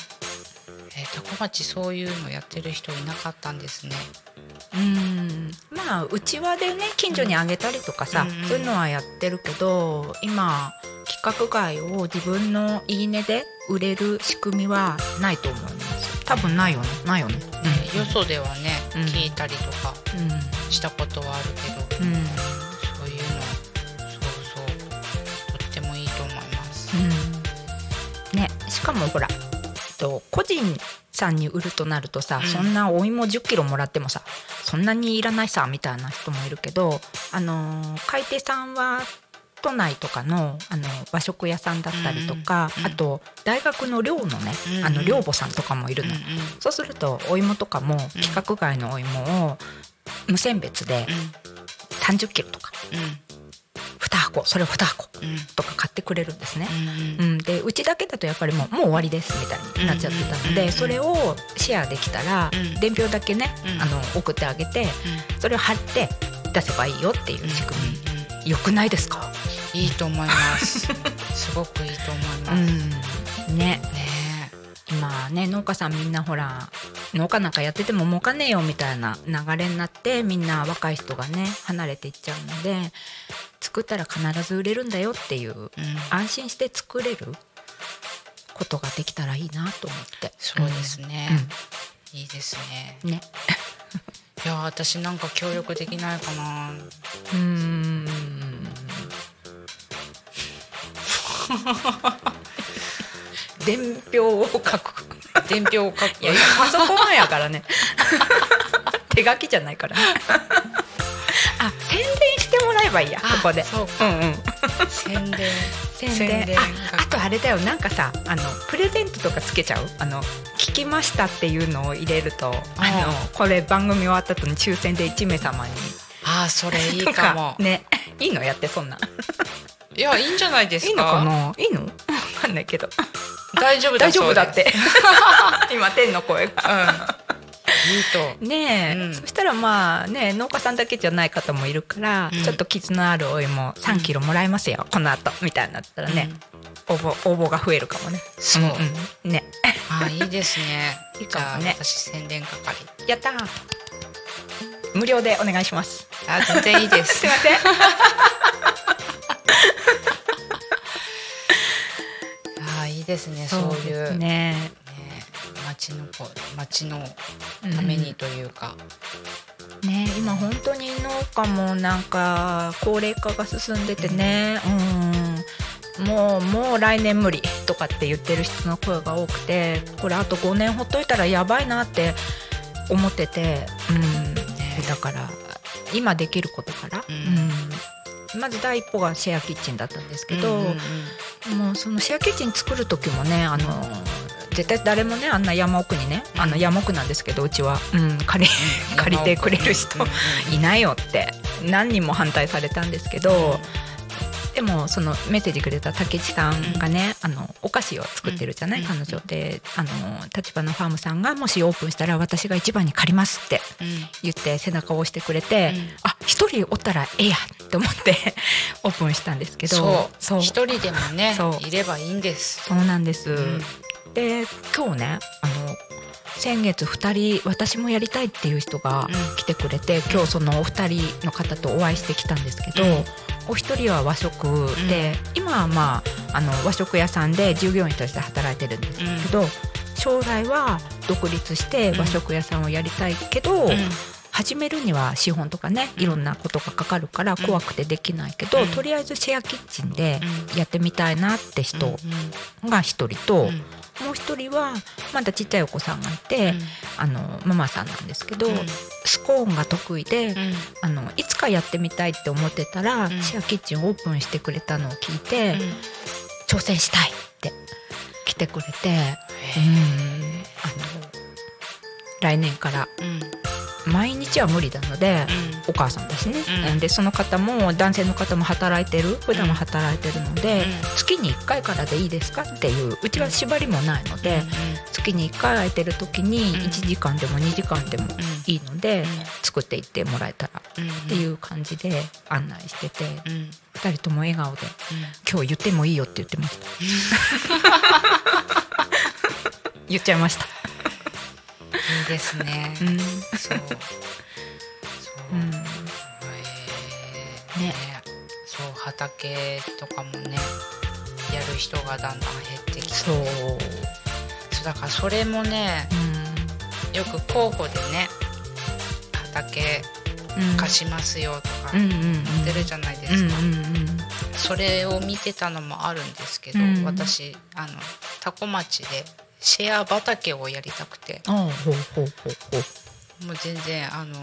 えー、タコ町そういうのやってる人いなかったんですね。うん。まあうちわでね近所にあげたりとかさ、うん。そういうのはやってるけど今規格外を自分のいいねで売れる仕組みはないと思います多分ないよね。ないよね。ねよそではね、うん。聞いたりとかうんしたことはあるけど、うん、うん。そういうのそうそうとってもいいと思います。うん。ねしかもほらと個人さんに売るとなるとさ、うん。そんなお芋1 0キロもらってもさそんなにいらないさみたいな人もいるけどあのー買い手さんは都内とかのあの和食屋さんだったりとか、うんうんあと大学の寮のね、うんあの寮母さんとかもいるの、うんうん。そうするとお芋とかも規格外のお芋を無選別で30キロとか2箱それを2箱とか買ってくれるんですね。うんうん、でうちだけだとやっぱりもうもう終わりですみたいになっちゃってたので、うんそれをシェアできたら、うん。伝票だけね、うん。あの送ってあげてそれを貼って出せばいいよっていう仕組み、よくないですか、いいと思います。すごくいいと思います。うん、ねね今ね農家さんみんなほら農家なんかやってても儲かんねえよみたいな流れになってみんな若い人がね離れていっちゃうので作ったら必ず売れるんだよっていうえ、うん、安心して作れることができたらいいなと思って。そうですね。ういいですね。んね。いや私なんか協力できないかな。うーん 伝票を書く。伝票を書く。いやパソコンやからね。手書きじゃないから。ねあ宣伝してもらえばいいやここで。そううんうん。宣伝。宣伝。ああとあれだよ。なんかさあのプレゼントとかつけちゃう？あの聞きましたっていうのを入れるとあのこれ番組終わった後に抽選で1名様に。あーそれいいとかもね。いいのやってそんな。んいやいいんじゃないですか。いいのかな？いいの？わかんないけど大丈夫だ大丈夫だって。今天の声が。いいと。ねえ、うん。そしたらまあね農家さんだけじゃない方もいるから、うん。ちょっと絆あるお芋3キロもらえますよ、この後みたいになったらね、応募応募が増えるかもね。そう、んん。ね。あーいいですね。いいかもね。じゃあ私宣伝係。やったー。無料でお願いします。あ全然いいです。すいませんですねそういう。ねね町の子町のためにというか、ね今本当に農家もなんか高齢化が進んでてね。うん。もうもう来年無理とかって言ってる人の声が多くてこれあと5年ほっといたらやばいなって思ってて、うん、だから今できることから、うん。うんまず第一歩がシェアキッチンだったんですけど、うんうんうん。もうそのシェアキッチン作る時もねあの絶対誰もねあんな山奥にねあの山奥なんですけどうちは、うん、借り借りてくれる人うんうんいないよって何人も反対されたんですけど、でもそのメッセージくれた竹内さんがね、あのお菓子を作ってるじゃない、うん。彼女で。あの立花ファームさんがもしオープンしたら私が一番に借りますってうん。言って背中を押してくれて、うん。あ一人おったらええやって思ってオープンしたんですけど。そう。一人でもねそう。いればいいんです。そうなんです。ん。で今日ねあの先月2人私もやりたいっていう人がうん。来てくれて、今日そのお二人の方とお会いしてきたんですけど、うん。お一人は和食で、今はまああの和食屋さんで従業員として働いてるんですけど、将来は独立して和食屋さんをやりたいけど、うん。始めるには資本とかねいろんなことがかかるから怖くてできないけど、うん。とりあえずシェアキッチンでうやってみたいなって人うん。が一人と、うんもう一人はまだちっちゃいお子さんがいて、うん。あのママさんなんですけど、うん。スコーンが得意で、うん。あのいつかやってみたいって思ってたら、うん。シェアキッチンオープンしてくれたのを聞いて、うん。挑戦したいって来てくれて、うん、あの来年からうん毎日は無理なので、お母さんだしね、うん。でその方も男性の方も働いてる普段も働いてるので、うん。月に1回からでいいですかっていううちは縛りもないので、月に1回空いてる時にうん。1時間でも2時間でもいいので、ん。作っていってもらえたらっていう感じで案内してて、うん。うん2人とも笑顔で「今日言ってもいいよ」って言ってました。言っちゃいました、いいですね。うん。そう。そううん。へーね。そう畑とかもねやる人がだんだん減ってきて。そう、そうだからそれもねよく候補でね畑うん、貸しますよとかうんうんうん。言ってるじゃないでうんすか、うんうんそれを見てたのもあるんですけど、うん。私あの多古町でシェア畑をやりたくて。もう全然あの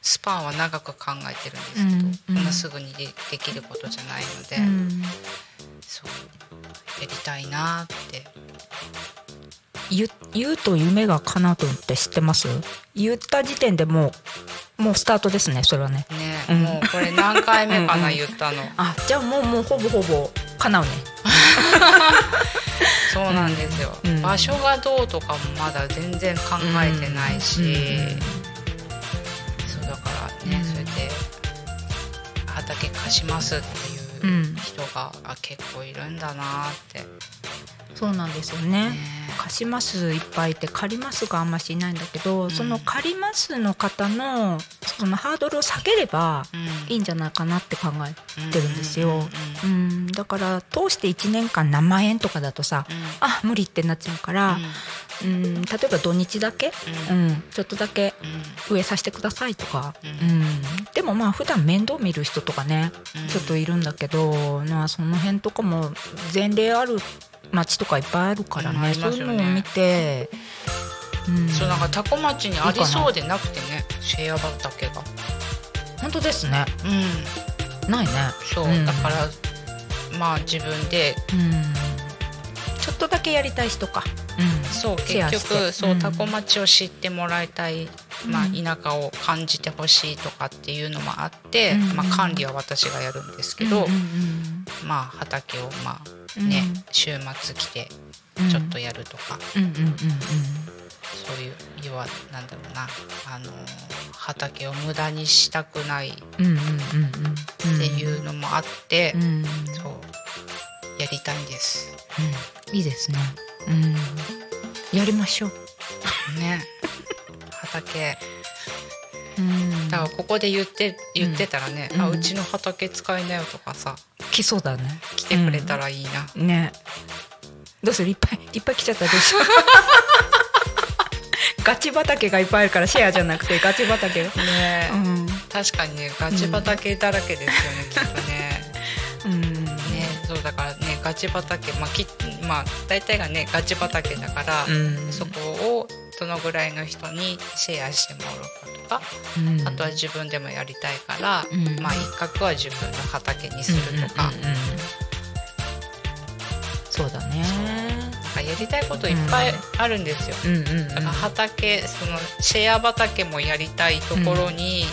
スパンは長く考えてるんですけど、うんこんなすぐにでできることじゃないので、うん。そうやりたいなって。言言うと夢が叶うとって知ってます？言った時点でもうもうスタートですねそれはね。ね、うん。もうこれ何回目かな言ったの。あじゃあもうもうほぼほぼ叶うね。そうなんですよ、うん。場所がどうとかもまだ全然考えてないし、そうだからね、うん。それで畑貸しますってういうん人が、あ結構いるんだなって、そうなんですよね。ね。貸しますいっぱいいて借りますがあんましいないんだけど、その借りますの方のそのハードルを下げればうん。いいんじゃないかなって考えてるんですよ、うんうんうんだから通して1年間何万円とかだとさ、あ無理ってなっちゃうから、うん、例えば土日だけ、ううん。んちょっとだけ植えさせてくださいとか、うん。でもまあ普段面倒見る人とかね、うん。ちょっといるんだけど、まあ、その辺とかも前例ある町とかいっぱいあるからね,、そういうのを見て、うん、そうなんかタコ町にありそうでなくてね。シェア畑が。本当ですね。うん。ないね。そう、うん。だからまあ自分でうんちょっとだけやりたい人か、うん、そう結局そうタコ町を知ってもらいたい、まあ、うん。田舎を感じてほしいとかっていうのもあって、うん。まあ、管理は私がやるんですけど、うんうんまあ畑をまあうん。ね、週末来てうん。ちょっとやるとか、うんうんうんうん。そういう要はなんだろうな。あの畑を無駄にしたくないっていうのもあって、そうやりたいんです。いいですね。うん。やりましょう。ね畑うんだからここで言って言ってたらね、うんあうちの畑使いなよとかさ来そうだね。来てくれたらいいな、ね。どうする？いっぱいいっぱい来ちゃったらどうしよう。ガチ畑がいっぱいあるからシェアじゃなくてガチ畑。ねうん。確かにねガチ畑だらけですよね、きっとねガチ畑まあきまあ大体がねガチ畑だから、うん。そこをどのぐらいの人にシェアしてもらおうかとか、うん。あとは自分でもやりたいから、うん。まあ一角は自分の畑にするとか、うんうんうんうん。そうだね。なんかやりたいこといっぱいあるんですよ。うんうんうん。だから畑そのシェア畑もやりたいところに、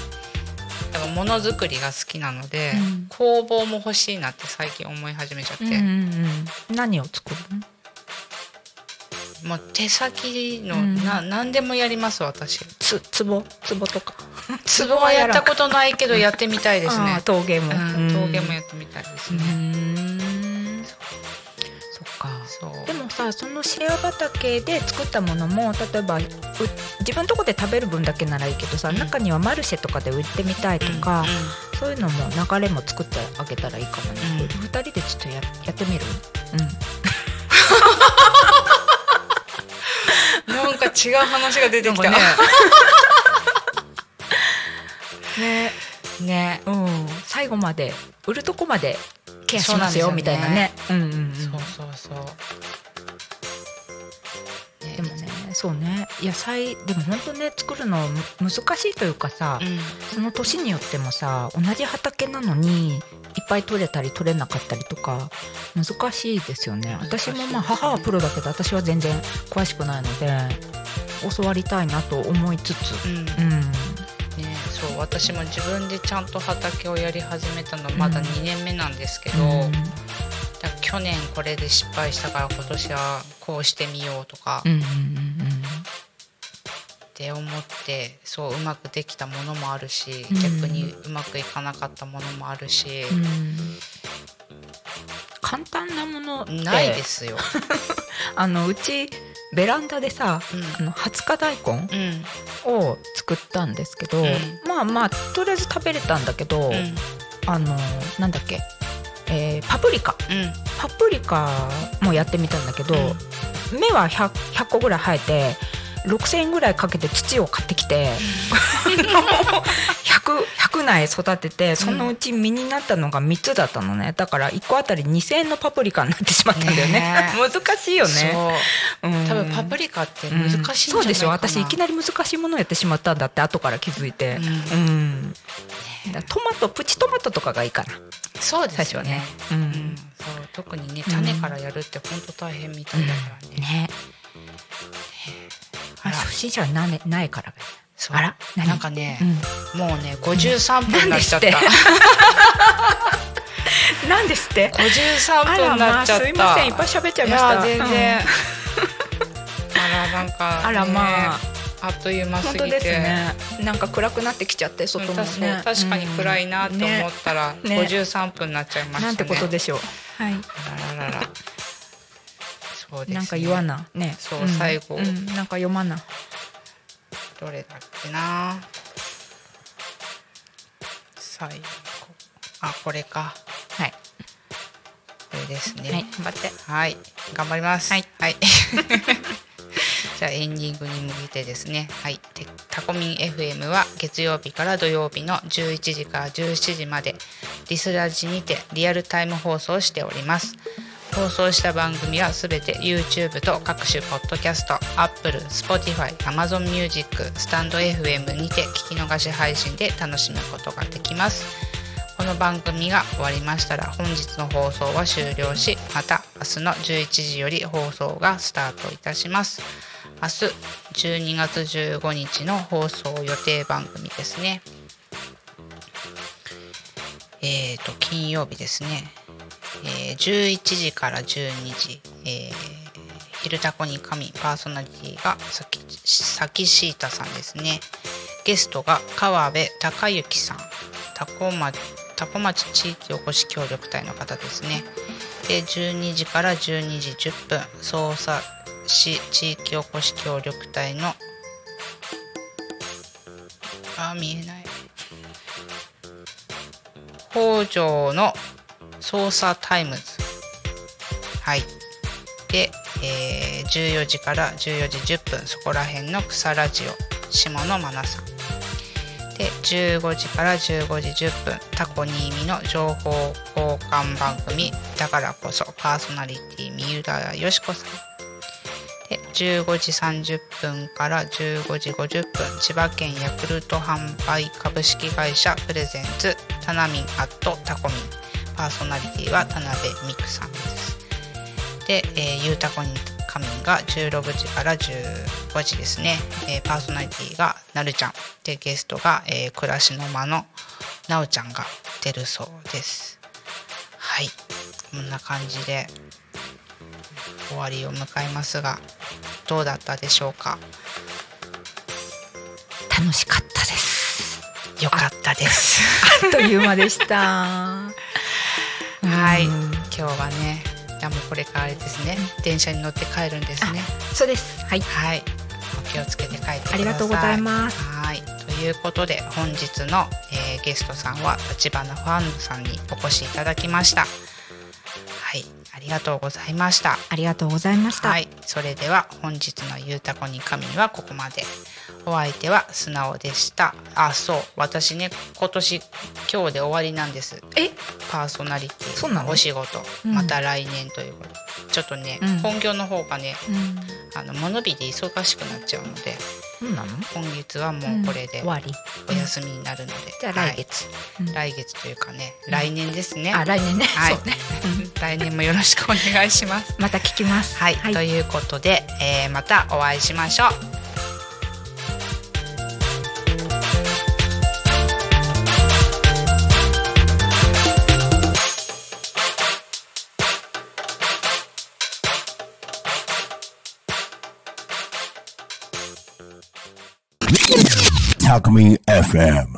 だからものづくりが好きなので、うん工房も欲しいなって最近思い始めちゃって、うんうんうん。何を作るの？もう手先の、うんな何でもやります私つ壺壺とか。壺はやったことないけどやってみたいですあねー陶芸も。陶芸もやってみたいですうね、でもさそのシェア畑で作ったものも例えばう自分のとこで食べる分だけならいいけどさ、うん。中にはマルシェとかで売ってみたいとか、うん。そういうのも流れも作ってあげたらいいかもね、うん。二人でちょっとややってみる？うん。なんか違う話が出てきた。ね。ね。うん、うん、最後まで売るとこまでケアしますよみたいなね。うんうんうん。そうそうそう、ね。でもねそうね。野菜でも本当ね作るのむ難しいというかさ、うん。その年によってもさ同じ畑なのにいっぱい取れたり取れなかったりとか難しいですよね。私もまあ母はプロだけど私は全然詳しくないので教わりたいなと思いつつ。うん。うん私も自分でちゃんと畑をやり始めたのまだうん。2年目なんですけど、うん。去年これで失敗したから今年はこうしてみようとかうんうんって思ってそううまくできたものもあるし、うん。逆にうまくいかなかったものもあるし、うん。うん簡単なものないですよ。あのうちベランダでさうん。あの20日大根うん。を作ったんですけど、うん。まあまあとりあえず食べれたんだけど、うん。あのなんだっけ、えーパプリカ。うん。パプリカもやってみたんだけど、うん。芽は 100, 100個ぐらい生えて6,000円ぐらいかけて土を買ってきて 100, 100苗育ててそのうち実になったのが3つだったのね。だから1個あたり2,000円のパプリカになってしまったんだよね。ね難しいよね。そう。うん。多分パプリカって難しいんじゃないかな、そうでしょ私いきなり難しいものをやってしまったんだって後から気づいて、うん。うん。トマトプチトマトとかがいいかな。そうですよね。最初はね。ううん。ん、そう。特にね種からやるって本当大変みたいだからね。ね。あら。初心者はな,、ね、ないから。あら何？なんかねう、ん。もうね53分になっちゃった。なんでなんですって？53分あらになっちゃった。まあすいませんいっぱい喋っちゃいました。や全然。うん。あらなんか、ね、あらまあ。あっという間すぎて。ね。なんか暗くなってきちゃって外うんもね確確かに暗いなって思ったら、ね。ね。53分になっちゃいましたね。なんてことでしょう。はい。あらららら。そうです、ね。なんか言わな。ね。そうん。最後。うん。なんか読まな。どれだっけな。最後。あこれか。はい。これですね。はい。頑張って。はい。頑張ります。はい、はい、じゃあエンディングに向けてですね。はい。でタコミン FM は月曜日から土曜日の11時から17時までリスラジにてリアルタイム放送しております放送した番組はすべて YouTube と各種ポッドキャスト Apple、Spotify、Amazon Music、スタンド FM にて聞き逃し配信で楽しむことができます。この番組が終わりましたら本日の放送は終了しまた明日の11時より放送がスタートいたします。明日12月15日の放送予定番組ですね。えーと金曜日ですね、えー11時から12時、えー昼タコに神パーソナリティがさきさきしーたさんですね。ゲストが川辺隆之さん。タコ町タコ町地域おこし協力隊の方ですね。で12時から12時10分匝瑳市地域おこし協力隊のあ見えない。北条の捜査タイム。ズはい。で、えー14時から14時10分そこら辺の草ラジオ下野真奈さん。で15時から15時10分タコニーミの情報交換番組。だからこそパーソナリティ三浦よしこさん。で15時30分から15時50分千葉県ヤクルト販売株式会社プレゼンツタナミンアットタコミン。パーソナリティは田辺美久さんです。で、えーゆうたこに仮眠が16時から15時ですね、えーパーソナリティがなるちゃん。でゲストが、えー暮らしの間のなおちゃんが出るそうです。はい。こんな感じで終わりを迎えますがどうだったでしょうか？楽しかったです。よかったです。あっという間でしたはい。うん。今日はねいやもうこれからあれですね。電車に乗って帰るんですね。そうです。はい。はい。お気をつけて帰ってください。ありがとうございます。はい。ということで本日の、えーゲストさんは立花ファンさんにお越しいただきました。はいありがとうございました。ありがとうございました、はい。それでは本日の「ゆうたこに神」はここまで。お相手は素直でした。あそう。私ね今年今日で終わりなんです。え？パーソナリティ。そうなの？お仕事、うん。また来年ということ。でちょっとね、うん。本業の方がねうん。あの物日で忙しくなっちゃうので。そ今月はもうこれで終わり。お休みになるので、じゃあ来月、はい。来月というかね来年ですね、あ来年ね、はい。来年もよろしくお願いします。また聞きます。はい、ということで、えーまたお会いしましょう Alchemy FM.